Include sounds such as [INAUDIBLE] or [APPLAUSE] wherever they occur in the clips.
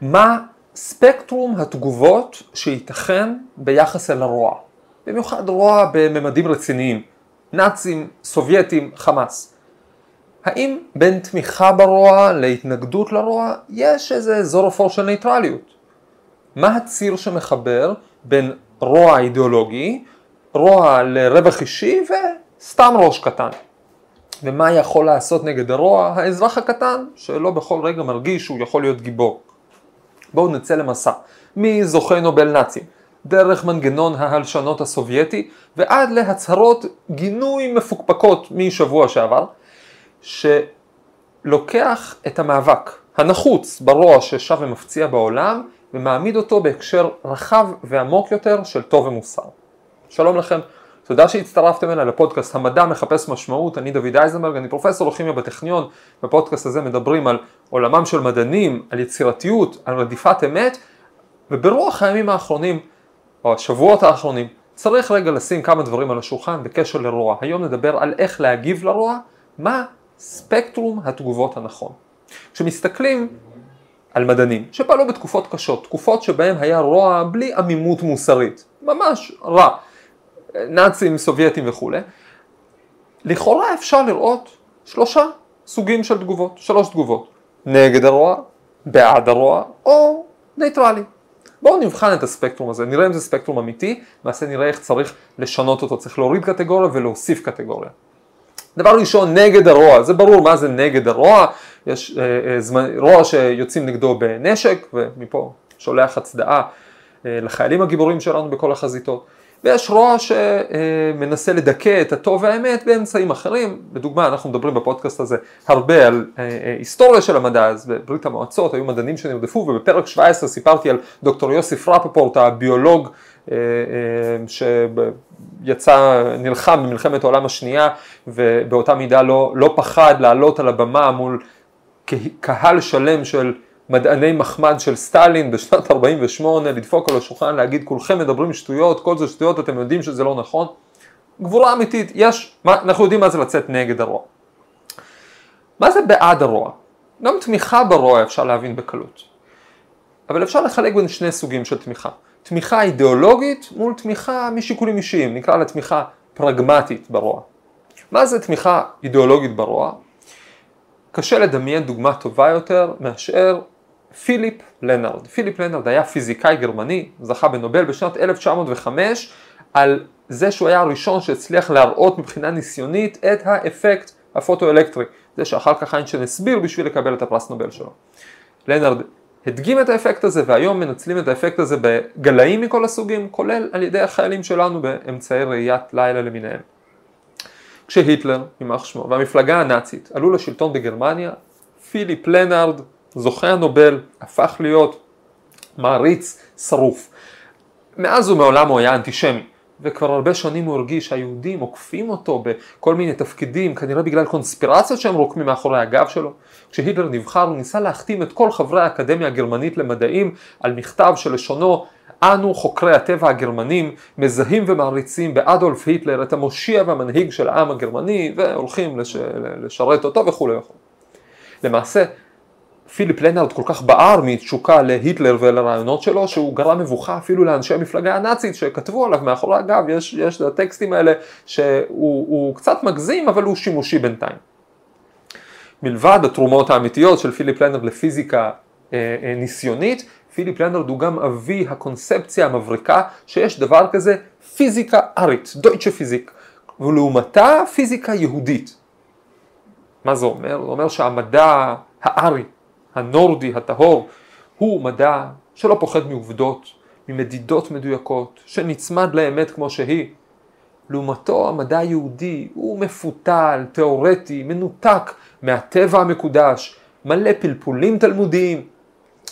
מה ספקטרום התגובות שייתכן ביחס אל הרוע. במיוחד רוע בממדים רציניים, נאצים, סובייטים, חמאס. האם בין תמיכה ברוע להתנגדות לרוע יש איזה אזור אפור של ניטרליות? מה הציר שמחבר בין רוע אידיאולוגי, רוע לרווח אישי וסתם ראש קטן? ומה יכול לעשות נגד הרוע האזרח הקטן שלא בכל רגע מרגיש שהוא יכול להיות גיבור? בואו נצא למסע, מזוכי נובל נאצים, דרך מנגנון ההלשנות הסובייטי ועד להצהרות גינוי מפוקפקות משבוע שעבר, שלוקח את המאבק הנחוץ ברוע ששב ומפציע בעולם ומעמיד אותו בהקשר רחב ועמוק יותר של טוב ומוסר. שלום לכם, תודה שהצטרפתם אליי לפודקאסט המדע מחפש משמעות, אני דוד אייזנברג, אני פרופסור לכימיה בטכניון, בפודקאסט הזה מדברים על עולמם של מדענים, על יצירתיות, על רדיפת אמת, וברוח הימים האחרונים, או השבועות האחרונים, צריך רגע לשים כמה דברים על השולחן בקשר לרוע. היום נדבר על איך להגיב לרוע, מה ספקטרום התגובות הנכון. כשמסתכלים על מדענים שפעלו בתקופות קשות, תקופות שבהם היה רוע בלי עמימות מוסרית, ממש רע. נאצים, סובייטים וכולי, לכאורה אפשר לראות שלושה סוגים של תגובות, שלוש תגובות, נגד הרוע, בעד הרוע או ניטרלי. בואו נבחן את הספקטרום הזה, נראה אם זה ספקטרום אמיתי, למעשה נראה איך צריך לשנות אותו, צריך להוריד קטגוריה ולהוסיף קטגוריה. דבר ראשון, נגד הרוע, זה ברור מה זה נגד הרוע, יש אה, אה, זמן, רוע שיוצאים נגדו בנשק, ומפה שולח הצדעה אה, לחיילים הגיבורים שלנו בכל החזיתות. ויש רוע שמנסה לדכא את הטוב והאמת באמצעים אחרים. לדוגמה, אנחנו מדברים בפודקאסט הזה הרבה על אה, אה, היסטוריה של המדע, אז בברית המועצות היו מדענים שנרדפו, ובפרק 17 סיפרתי על דוקטור יוסיף רפפורט, הביולוג אה, שיצא, נלחם במלחמת העולם השנייה, ובאותה מידה לא, לא פחד לעלות על הבמה מול קהל שלם של מדעני מחמד של סטלין בשנת [LAUGHS] 48, לדפוק על השולחן, להגיד כולכם מדברים שטויות, כל זה שטויות, אתם יודעים שזה לא נכון. גבורה אמיתית, יש, מה, אנחנו יודעים מה זה לצאת נגד הרוע. מה זה בעד הרוע? גם תמיכה ברוע אפשר להבין בקלות. אבל אפשר לחלק בין שני סוגים של תמיכה. תמיכה אידיאולוגית מול תמיכה משיקולים אישיים, נקרא לה תמיכה פרגמטית ברוע. מה זה תמיכה אידיאולוגית ברוע? קשה לדמיין דוגמה טובה יותר מאשר פיליפ לנארד. פיליפ לנארד היה פיזיקאי גרמני, זכה בנובל בשנת 1905 על זה שהוא היה הראשון שהצליח להראות מבחינה ניסיונית את האפקט הפוטואלקטרי, זה שאחר כך איינשטיין הסביר בשביל לקבל את הפרס נובל שלו. לנארד הדגים את האפקט הזה והיום מנצלים את האפקט הזה בגלאים מכל הסוגים, כולל על ידי החיילים שלנו באמצעי ראיית לילה למיניהם. כשהיטלר, יימח שמו, והמפלגה הנאצית עלו לשלטון בגרמניה, פיליפ לנארד זוכה הנובל, הפך להיות מעריץ שרוף. מאז ומעולם הוא היה אנטישמי, וכבר הרבה שנים הוא הרגיש שהיהודים עוקפים אותו בכל מיני תפקידים, כנראה בגלל קונספירציות שהם רוקמים מאחורי הגב שלו. כשהיטלר נבחר הוא ניסה להחתים את כל חברי האקדמיה הגרמנית למדעים על מכתב שלשונו אנו חוקרי הטבע הגרמנים מזהים ומעריצים באדולף היטלר את המושיע והמנהיג של העם הגרמני והולכים לש... לשרת אותו וכולי וכולי. למעשה פיליפ לנארד כל כך בער מתשוקה להיטלר ולרעיונות שלו שהוא גרם מבוכה אפילו לאנשי המפלגה הנאצית שכתבו עליו מאחורי הגב, יש, יש את הטקסטים האלה שהוא קצת מגזים אבל הוא שימושי בינתיים. מלבד התרומות האמיתיות של פיליפ לנארד לפיזיקה אה, אה, ניסיונית, פיליפ לנארד הוא גם אבי הקונספציה המבריקה שיש דבר כזה פיזיקה ארית, דויטשה פיזיק, ולעומתה פיזיקה יהודית. מה זה אומר? זה אומר שהמדע הארי הנורדי, הטהור, הוא מדע שלא פוחד מעובדות, ממדידות מדויקות, שנצמד לאמת כמו שהיא. לעומתו המדע היהודי הוא מפותל, תיאורטי, מנותק מהטבע המקודש, מלא פלפולים תלמודיים,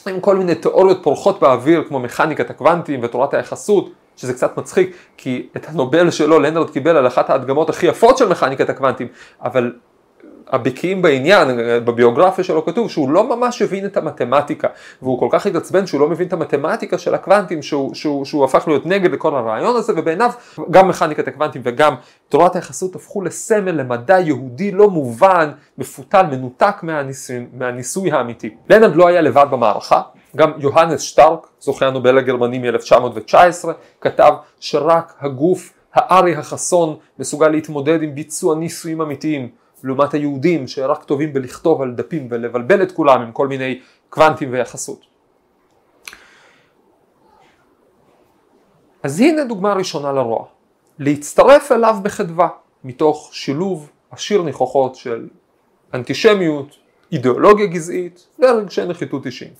עם כל מיני תיאוריות פורחות באוויר כמו מכניקת הקוונטים ותורת היחסות, שזה קצת מצחיק כי את הנובל שלו לנרד קיבל על אחת ההדגמות הכי יפות של מכניקת הקוונטים, אבל הבקיאים בעניין, בביוגרפיה שלו כתוב שהוא לא ממש הבין את המתמטיקה והוא כל כך התעצבן שהוא לא מבין את המתמטיקה של הקוונטים שהוא, שהוא, שהוא הפך להיות נגד לכל הרעיון הזה ובעיניו גם מכניקת הקוונטים וגם תורת היחסות הפכו לסמל למדע יהודי לא מובן, מפותל, מנותק מהניסוי, מהניסוי האמיתי. לנד לא היה לבד במערכה גם יוהנס שטארק, זוכה הנובל הגרמני מ-1919, כתב שרק הגוף הארי החסון מסוגל להתמודד עם ביצוע ניסויים אמיתיים, לעומת היהודים שרק טובים בלכתוב על דפים ולבלבל את כולם עם כל מיני קוונטים ויחסות. אז הנה דוגמה ראשונה לרוע, להצטרף אליו בחדווה, מתוך שילוב עשיר ניחוחות של אנטישמיות, אידיאולוגיה גזעית ורגשי נחיתות אישיים.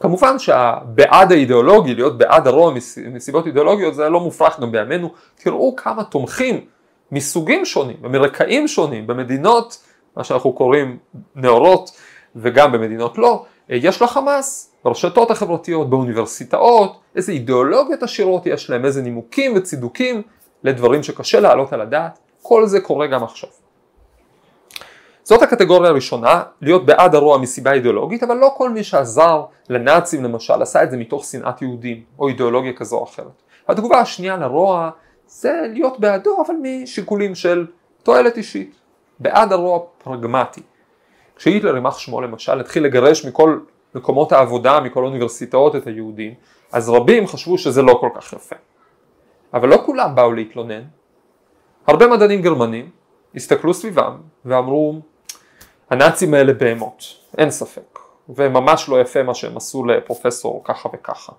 כמובן שהבעד האידיאולוגי, להיות בעד הרוע מסיבות אידיאולוגיות זה לא מופרך גם בימינו, תראו כמה תומכים מסוגים שונים ומרקעים שונים במדינות, מה שאנחנו קוראים נאורות וגם במדינות לא, יש לחמאס ברשתות החברתיות, באוניברסיטאות, איזה אידיאולוגיות עשירות יש להם, איזה נימוקים וצידוקים לדברים שקשה להעלות על הדעת, כל זה קורה גם עכשיו. זאת הקטגוריה הראשונה, להיות בעד הרוע מסיבה אידיאולוגית, אבל לא כל מי שעזר לנאצים למשל עשה את זה מתוך שנאת יהודים או אידיאולוגיה כזו או אחרת. התגובה השנייה לרוע זה להיות בעדו אבל משיקולים של תועלת אישית, בעד הרוע פרגמטי. כשהיטלר יימח שמו למשל התחיל לגרש מכל מקומות העבודה, מכל אוניברסיטאות את היהודים, אז רבים חשבו שזה לא כל כך יפה. אבל לא כולם באו להתלונן. הרבה מדענים גרמנים הסתכלו סביבם ואמרו הנאצים האלה בהמות, אין ספק, וממש לא יפה מה שהם עשו לפרופסור ככה וככה.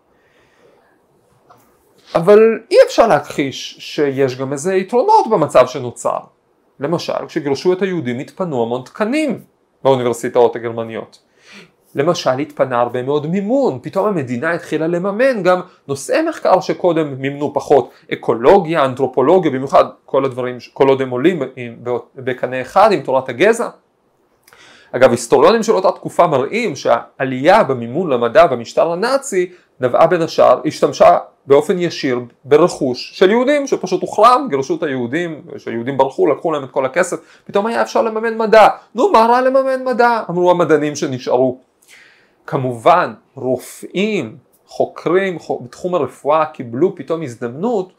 אבל אי אפשר להכחיש שיש גם איזה יתרונות במצב שנוצר. למשל, כשגירשו את היהודים התפנו המון תקנים באוניברסיטאות הגרמניות. למשל התפנה הרבה מאוד מימון, פתאום המדינה התחילה לממן גם נושאי מחקר שקודם מימנו פחות, אקולוגיה, אנתרופולוגיה, במיוחד כל הדברים, כל עוד הם עולים בקנה אחד עם תורת הגזע. אגב, היסטוריונים של אותה תקופה מראים שהעלייה במימון למדע במשטר הנאצי נבעה בין השאר, השתמשה באופן ישיר ברכוש של יהודים שפשוט הוחרם, גירשו את היהודים, שהיהודים ברחו, לקחו להם את כל הכסף, פתאום היה אפשר לממן מדע. נו, מה רע לממן מדע? אמרו המדענים שנשארו. כמובן, רופאים, חוקרים בתחום הרפואה קיבלו פתאום הזדמנות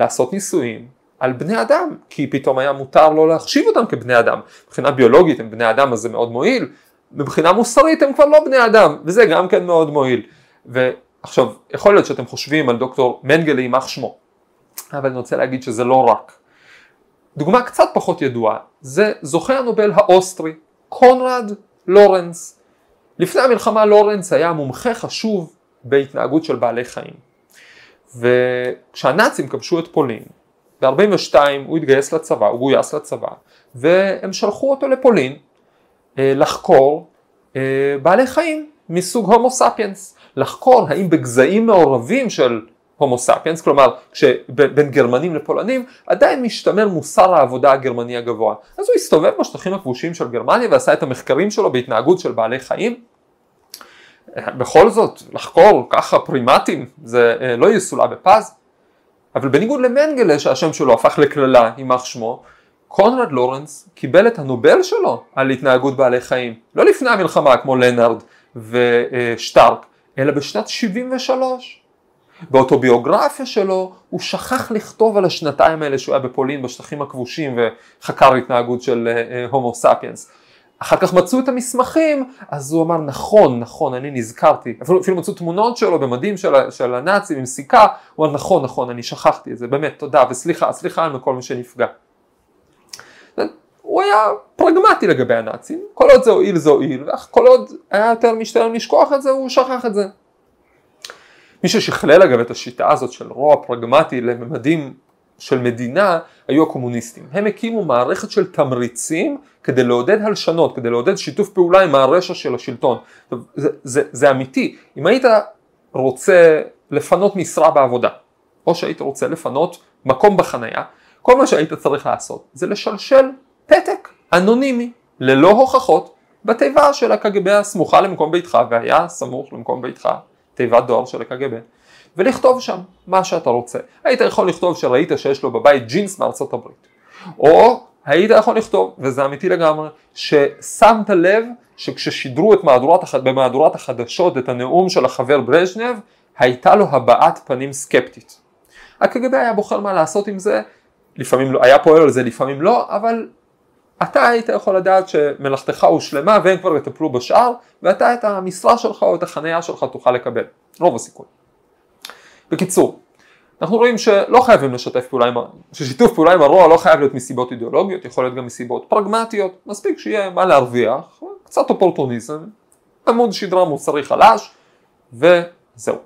לעשות ניסויים על בני אדם, כי פתאום היה מותר לא להחשיב אותם כבני אדם. מבחינה ביולוגית הם בני אדם אז זה מאוד מועיל, מבחינה מוסרית הם כבר לא בני אדם, וזה גם כן מאוד מועיל. ועכשיו, יכול להיות שאתם חושבים על דוקטור מנגלה יימח שמו, אבל אני רוצה להגיד שזה לא רק. דוגמה קצת פחות ידועה, זה זוכה הנובל האוסטרי, קונרד לורנס. לפני המלחמה לורנס היה מומחה חשוב בהתנהגות של בעלי חיים. וכשהנאצים כבשו את פולין, ב-42 הוא התגייס לצבא, הוא גויס לצבא, והם שלחו אותו לפולין אה, לחקור אה, בעלי חיים מסוג הומו ספיאנס, לחקור האם בגזעים מעורבים של הומו ספיאנס, כלומר כשבין גרמנים לפולנים עדיין משתמר מוסר העבודה הגרמני הגבוה. אז הוא הסתובב בשטחים הכבושים של גרמניה ועשה את המחקרים שלו בהתנהגות של בעלי חיים. בכל זאת, לחקור ככה פרימטים זה אה, לא יסולא בפז. אבל בניגוד למנגלה שהשם שלו הפך לקללה, יימח שמו, קונרד לורנס קיבל את הנובל שלו על התנהגות בעלי חיים, לא לפני המלחמה כמו לנארד ושטארק, אלא בשנת 73. באוטוביוגרפיה שלו הוא שכח לכתוב על השנתיים האלה שהוא היה בפולין בשטחים הכבושים וחקר התנהגות של הומו אה, ספיאנס. אחר כך מצאו את המסמכים, אז הוא אמר נכון, נכון, אני נזכרתי, אפילו, אפילו מצאו תמונות שלו במדים של, של הנאצים עם סיכה, הוא אמר נכון, נכון, אני שכחתי את זה, באמת, תודה, וסליחה, סליחה על כל מי שנפגע. הוא היה פרגמטי לגבי הנאצים, כל עוד זה הועיל זה הועיל, כל עוד היה יותר משתלם לשכוח את זה, הוא שכח את זה. מי ששכלל אגב את השיטה הזאת של רוע פרגמטי לממדים של מדינה היו הקומוניסטים. הם הקימו מערכת של תמריצים כדי לעודד הלשנות, כדי לעודד שיתוף פעולה עם הרשע של השלטון. זה, זה, זה אמיתי. אם היית רוצה לפנות משרה בעבודה, או שהיית רוצה לפנות מקום בחנייה, כל מה שהיית צריך לעשות זה לשלשל פתק אנונימי, ללא הוכחות, בתיבה של הקג"ב הסמוכה למקום ביתך, והיה סמוך למקום ביתך תיבת דואר של הקג"ב. ולכתוב שם מה שאתה רוצה. היית יכול לכתוב שראית שיש לו בבית ג'ינס מארצות הברית. או היית יכול לכתוב, וזה אמיתי לגמרי, ששמת לב שכששידרו את מהדורת, במהדורת החדשות את הנאום של החבר ברז'נב, הייתה לו הבעת פנים סקפטית. הקג"ב היה בוחר מה לעשות עם זה, לפעמים לא, היה פועל על זה, לפעמים לא, אבל אתה היית יכול לדעת שמלאכתך הושלמה והם כבר יטפלו בשאר, ואתה את המשרה שלך או את החניה שלך תוכל לקבל, רוב הסיכוי. בקיצור, אנחנו רואים שלא חייבים לשתף פעולה עם, ששיתוף פעולה עם הרוע לא חייב להיות מסיבות אידיאולוגיות, יכול להיות גם מסיבות פרגמטיות, מספיק שיהיה מה להרוויח, קצת אופורטוניזם, עמוד שדרה מוסרי חלש, וזהו.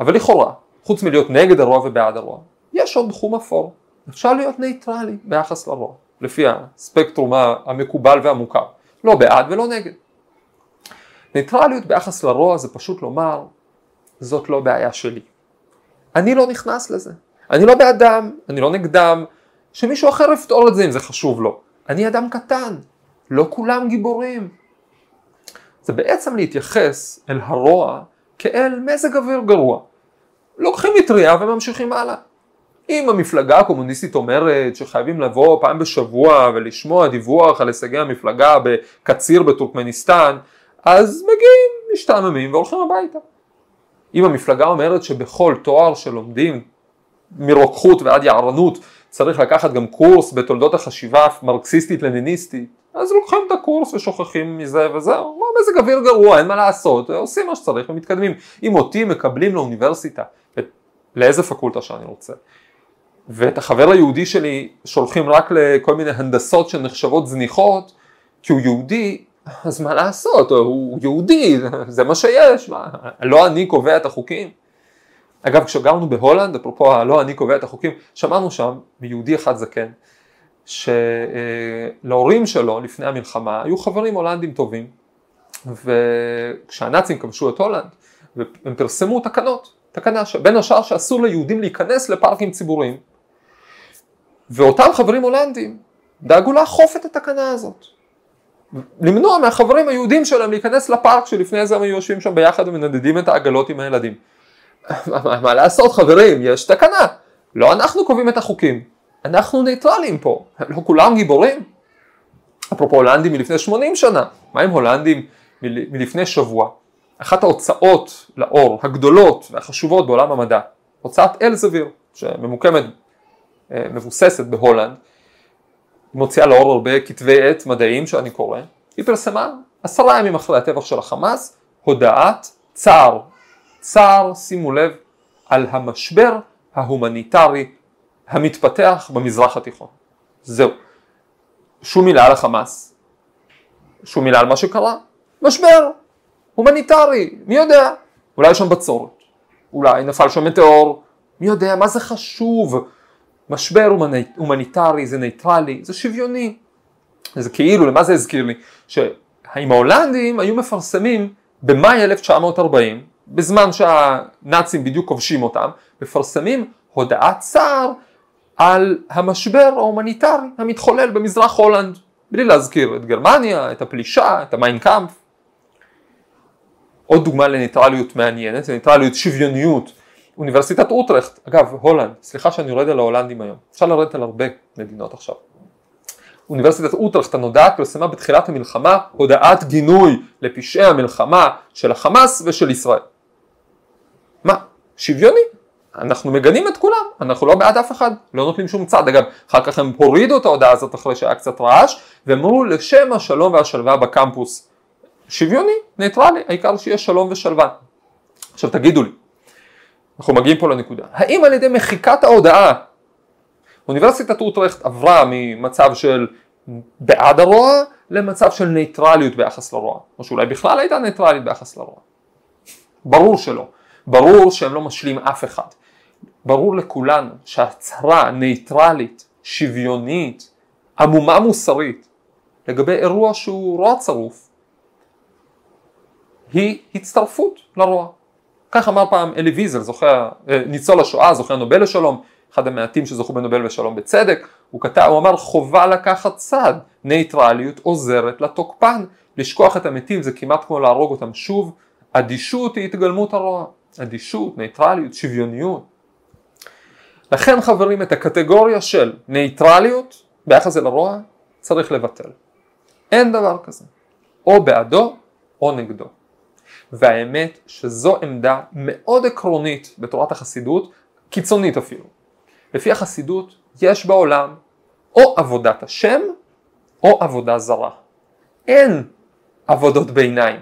אבל לכאורה, חוץ מלהיות נגד הרוע ובעד הרוע, יש עוד תחום אפור, אפשר להיות נייטרלי ביחס לרוע, לפי הספקטרום המקובל והמוכר, לא בעד ולא נגד. נייטרליות ביחס לרוע זה פשוט לומר, זאת לא בעיה שלי. אני לא נכנס לזה. אני לא בעדם, אני לא נגדם, שמישהו אחר יפתור את זה אם זה חשוב לו. אני אדם קטן, לא כולם גיבורים. זה בעצם להתייחס אל הרוע כאל מזג אוויר גרוע. לוקחים מטריה וממשיכים הלאה. אם המפלגה הקומוניסטית אומרת שחייבים לבוא פעם בשבוע ולשמוע דיווח על הישגי המפלגה בקציר בטורקמניסטן, אז מגיעים, משתעממים והולכים הביתה. אם המפלגה אומרת שבכל תואר שלומדים מרוקחות ועד יערנות צריך לקחת גם קורס בתולדות החשיבה מרקסיסטית לניניסטית אז לוקחים את הקורס ושוכחים מזה וזהו, מה מזג אוויר גרוע, אין מה לעשות, עושים מה שצריך ומתקדמים. אם אותי מקבלים לאוניברסיטה, לאיזה פקולטה שאני רוצה, ואת החבר היהודי שלי שולחים רק לכל מיני הנדסות שנחשבות זניחות, כי הוא יהודי, אז מה לעשות, הוא יהודי, זה מה שיש, מה, לא אני קובע את החוקים. אגב, כשגרנו בהולנד, אפרופו הלא אני קובע את החוקים, שמענו שם מיהודי אחד זקן, שלהורים שלו לפני המלחמה היו חברים הולנדים טובים, וכשהנאצים כבשו את הולנד, הם פרסמו תקנות, תקנה שבין השאר שאסור ליהודים להיכנס לפארקים ציבוריים, ואותם חברים הולנדים דאגו לאכוף את התקנה הזאת. למנוע מהחברים היהודים שלהם להיכנס לפארק שלפני זה הם היו יושבים שם ביחד ומנדדים את העגלות עם הילדים. מה, מה לעשות חברים, יש תקנה, לא אנחנו קובעים את החוקים, אנחנו ניטרלים פה, לא כולם גיבורים. אפרופו הולנדים מלפני 80 שנה, מה עם הולנדים מ- מלפני שבוע? אחת ההוצאות לאור הגדולות והחשובות בעולם המדע, הוצאת אלזביר, שממוקמת, מבוססת בהולנד, מוציאה לאור הרבה כתבי עת מדעיים שאני קורא, היא פרסמה עשרה ימים אחרי הטבח של החמאס הודעת צער, צער שימו לב על המשבר ההומניטרי המתפתח במזרח התיכון. זהו. שום מילה על החמאס, שום מילה על מה שקרה, משבר הומניטרי, מי יודע, אולי יש שם בצורת, אולי נפל שם מטאור, מי יודע מה זה חשוב, משבר הומניטרי זה ניטרלי, זה שוויוני. זה כאילו, למה זה הזכיר לי? שאם ההולנדים היו מפרסמים במאי 1940, בזמן שהנאצים בדיוק כובשים אותם, מפרסמים הודעת צער על המשבר ההומניטרי המתחולל במזרח הולנד, בלי להזכיר את גרמניה, את הפלישה, את המיינקאמפ. עוד דוגמה לניטרליות מעניינת, לניטרליות שוויוניות אוניברסיטת אוטרכט, אגב הולנד, סליחה שאני יורד על ההולנדים היום, אפשר לרדת על הרבה מדינות עכשיו. אוניברסיטת אוטרכט הנודעת פרסמה בתחילת המלחמה הודעת גינוי לפשעי המלחמה של החמאס ושל ישראל. מה? שוויוני? אנחנו מגנים את כולם, אנחנו לא בעד אף אחד, לא נותנים שום צד. אגב, אחר כך הם הורידו את ההודעה הזאת אחרי שהיה קצת רעש, ואמרו לשם השלום והשלווה בקמפוס. שוויוני, ניטרלי, העיקר שיהיה שלום ושלווה. עכשיו תגידו לי, אנחנו מגיעים פה לנקודה. האם על ידי מחיקת ההודעה אוניברסיטת אוטרכט עברה ממצב של בעד הרוע למצב של ניטרליות ביחס לרוע, או שאולי בכלל הייתה ניטרלית ביחס לרוע. ברור שלא. ברור שהם לא משלים אף אחד. ברור לכולנו שהצהרה ניטרלית, שוויונית, עמומה מוסרית, לגבי אירוע שהוא רוע צרוף, היא הצטרפות לרוע. כך אמר פעם אלי ויזל, זוכה, אה, ניצול השואה, זוכה נובל לשלום, אחד המעטים שזכו בנובל לשלום בצדק, הוא כתב, הוא אמר חובה לקחת צד, ניטרליות עוזרת לתוקפן, לשכוח את המתים זה כמעט כמו להרוג אותם שוב, אדישות היא התגלמות הרוע, אדישות, ניטרליות, שוויוניות. לכן חברים את הקטגוריה של ניטרליות ביחס אל הרוע צריך לבטל. אין דבר כזה, או בעדו או נגדו. והאמת שזו עמדה מאוד עקרונית בתורת החסידות, קיצונית אפילו. לפי החסידות יש בעולם או עבודת השם או עבודה זרה. אין עבודות ביניים.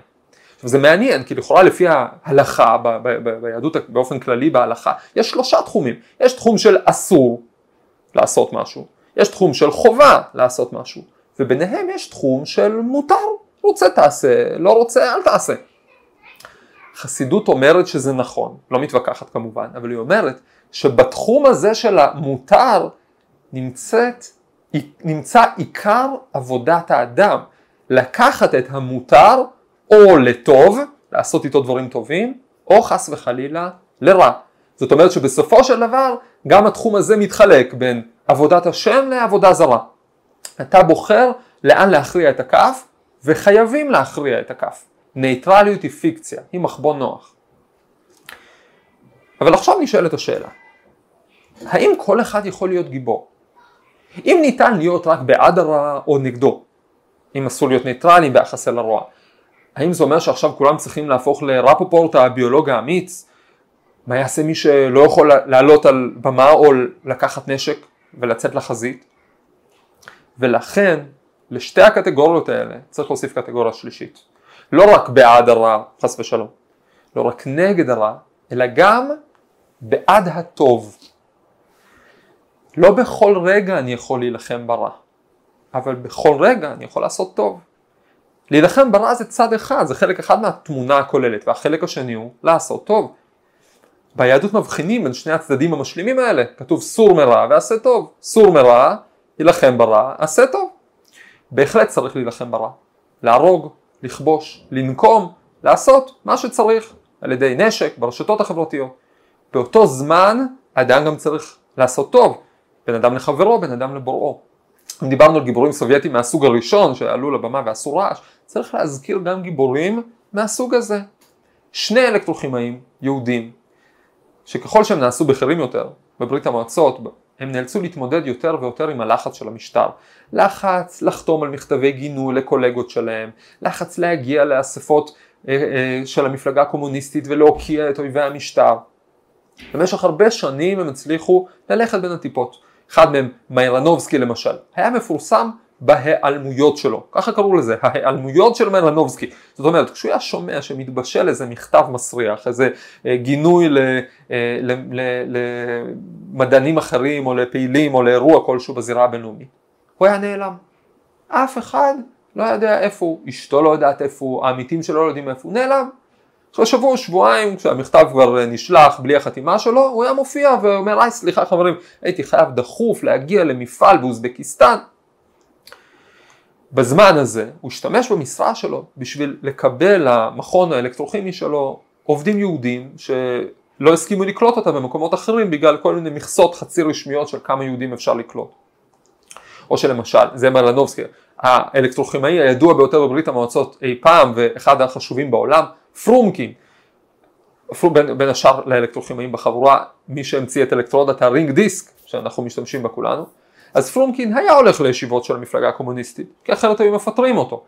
עכשיו זה מעניין, כי לכאורה לפי ההלכה, ב- ב- ב- ביהדות באופן כללי בהלכה, יש שלושה תחומים. יש תחום של אסור לעשות משהו, יש תחום של חובה לעשות משהו, וביניהם יש תחום של מותר, רוצה תעשה, לא רוצה אל תעשה. חסידות אומרת שזה נכון, לא מתווכחת כמובן, אבל היא אומרת שבתחום הזה של המותר נמצאת, נמצא עיקר עבודת האדם, לקחת את המותר או לטוב, לעשות איתו דברים טובים, או חס וחלילה לרע. זאת אומרת שבסופו של דבר גם התחום הזה מתחלק בין עבודת השם לעבודה זרה. אתה בוחר לאן להכריע את הכף, וחייבים להכריע את הכף. נייטרליות היא פיקציה, היא מחבון נוח. אבל עכשיו נשאלת השאלה, האם כל אחד יכול להיות גיבור? אם ניתן להיות רק בעד הרע או נגדו, אם אסור להיות ניטרלים ביחס אל הרוע, האם זה אומר שעכשיו כולם צריכים להפוך לרפופורט הביולוג האמיץ? מה יעשה מי שלא יכול לעלות על במה או לקחת נשק ולצאת לחזית? ולכן לשתי הקטגוריות האלה צריך להוסיף קטגוריה שלישית. לא רק בעד הרע, חס ושלום, לא רק נגד הרע, אלא גם בעד הטוב. לא בכל רגע אני יכול להילחם ברע, אבל בכל רגע אני יכול לעשות טוב. להילחם ברע זה צד אחד, זה חלק אחד מהתמונה הכוללת, והחלק השני הוא לעשות טוב. ביהדות מבחינים בין שני הצדדים המשלימים האלה, כתוב סור מרע ועשה טוב, סור מרע, יילחם ברע, עשה טוב. בהחלט צריך להילחם ברע, להרוג, לכבוש, לנקום, לעשות מה שצריך על ידי נשק ברשתות החברתיות. באותו זמן אדם גם צריך לעשות טוב, בין אדם לחברו, בין אדם לבוראו. אם דיברנו על גיבורים סובייטים מהסוג הראשון שעלו לבמה ועשו רעש, צריך להזכיר גם גיבורים מהסוג הזה. שני אלקטרוכימאים יהודים, שככל שהם נעשו בכירים יותר בברית המועצות, הם נאלצו להתמודד יותר ויותר עם הלחץ של המשטר. לחץ לחתום על מכתבי גינוי לקולגות שלהם, לחץ להגיע לאספות אה, אה, של המפלגה הקומוניסטית ולהוקיע את אויבי המשטר. במשך הרבה שנים הם הצליחו ללכת בין הטיפות. אחד מהם, מיירנובסקי למשל, היה מפורסם בהיעלמויות שלו, ככה קראו לזה, ההיעלמויות של מיירנובסקי. זאת אומרת, כשהוא היה שומע שמתבשל איזה מכתב מסריח, איזה אה, גינוי אה, למדענים אחרים או לפעילים או לאירוע כלשהו בזירה הבינלאומית, הוא היה נעלם. אף אחד לא יודע איפה הוא, אשתו לא יודעת איפה הוא, העמיתים שלו לא יודעים איפה הוא, נעלם. אחרי שבוע, שבועיים, כשהמכתב כבר נשלח בלי החתימה שלו, הוא היה מופיע ואומר, היי סליחה חברים, הייתי חייב דחוף להגיע למפעל באוזבקיסטן. בזמן הזה הוא השתמש במשרה שלו בשביל לקבל למכון האלקטרוכימי שלו עובדים יהודים שלא הסכימו לקלוט אותם במקומות אחרים בגלל כל מיני מכסות חצי רשמיות של כמה יהודים אפשר לקלוט. או שלמשל, זה מלנובסקי, האלקטרוכימאי הידוע ביותר בברית המועצות אי פעם ואחד החשובים בעולם, פרומקין, בין, בין השאר לאלקטרוכימאים בחבורה, מי שהמציא את אלקטרודת ה ring disk שאנחנו משתמשים בה כולנו, אז פרומקין היה הולך לישיבות של המפלגה הקומוניסטית, כי אחרת היו מפטרים אותו.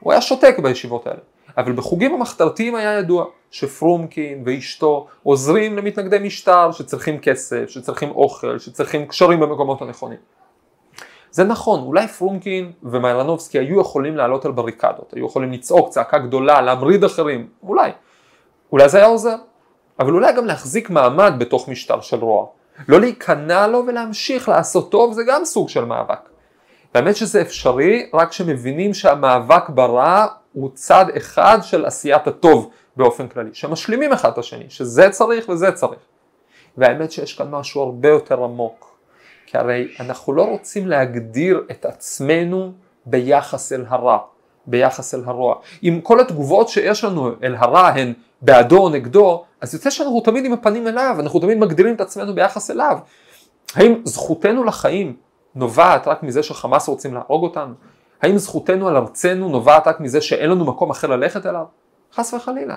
הוא היה שותק בישיבות האלה. אבל בחוגים המחתרתיים היה ידוע שפרומקין ואשתו עוזרים למתנגדי משטר שצריכים כסף, שצריכים אוכל, שצריכים קשרים במקומות הנכונים. זה נכון, אולי פרומקין ומיילנובסקי היו יכולים לעלות על בריקדות, היו יכולים לצעוק צעקה גדולה, להמריד אחרים, אולי. אולי זה היה עוזר. אבל אולי גם להחזיק מעמד בתוך משטר של רוע. לא להיכנע לו ולהמשיך לעשות טוב זה גם סוג של מאבק. באמת שזה אפשרי רק כשמבינים שהמאבק ברע הוא צד אחד של עשיית הטוב באופן כללי, שמשלימים אחד את השני, שזה צריך וזה צריך. והאמת שיש כאן משהו הרבה יותר עמוק, כי הרי אנחנו לא רוצים להגדיר את עצמנו ביחס אל הרע, ביחס אל הרוע. אם כל התגובות שיש לנו אל הרע הן בעדו או נגדו, אז יוצא שאנחנו תמיד עם הפנים אליו, אנחנו תמיד מגדירים את עצמנו ביחס אליו. האם זכותנו לחיים נובעת רק מזה שחמאס רוצים להרוג אותנו? האם זכותנו על ארצנו נובעת רק מזה שאין לנו מקום אחר ללכת אליו? חס וחלילה.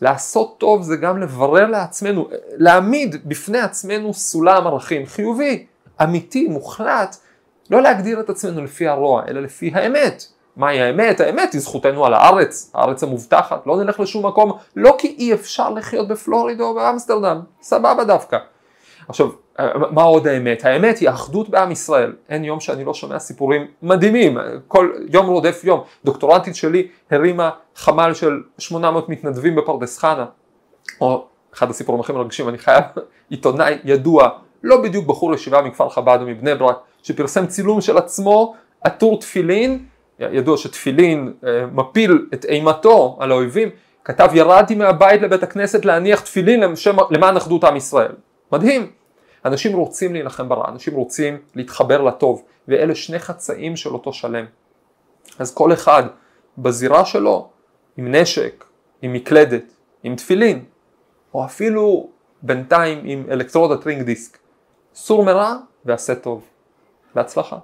לעשות טוב זה גם לברר לעצמנו, להעמיד בפני עצמנו סולם ערכים חיובי, אמיתי, מוחלט, לא להגדיר את עצמנו לפי הרוע, אלא לפי האמת. מהי האמת? האמת היא זכותנו על הארץ, הארץ המובטחת, לא נלך לשום מקום, לא כי אי אפשר לחיות בפלורידה או באמסטרדם, סבבה דווקא. עכשיו, מה עוד האמת? האמת היא האחדות בעם ישראל. אין יום שאני לא שומע סיפורים מדהימים, כל יום רודף יום. דוקטורנטית שלי הרימה חמ"ל של 800 מתנדבים בפרדס חנה. או אחד הסיפורים הכי מרגשים, אני חייב, [LAUGHS] עיתונאי ידוע, לא בדיוק בחור ישיבה מכפר חב"ד או מבני ברק, שפרסם צילום של עצמו עטור תפילין, ידוע שתפילין אה, מפיל את אימתו על האויבים, כתב ירדתי מהבית לבית הכנסת להניח תפילין למען אחדות עם ישראל. מדהים. אנשים רוצים להילחם ברע, אנשים רוצים להתחבר לטוב, ואלה שני חצאים של אותו שלם. אז כל אחד בזירה שלו, עם נשק, עם מקלדת, עם תפילין, או אפילו בינתיים עם אלקטרודת ring disk, סור מרע ועשה טוב. בהצלחה.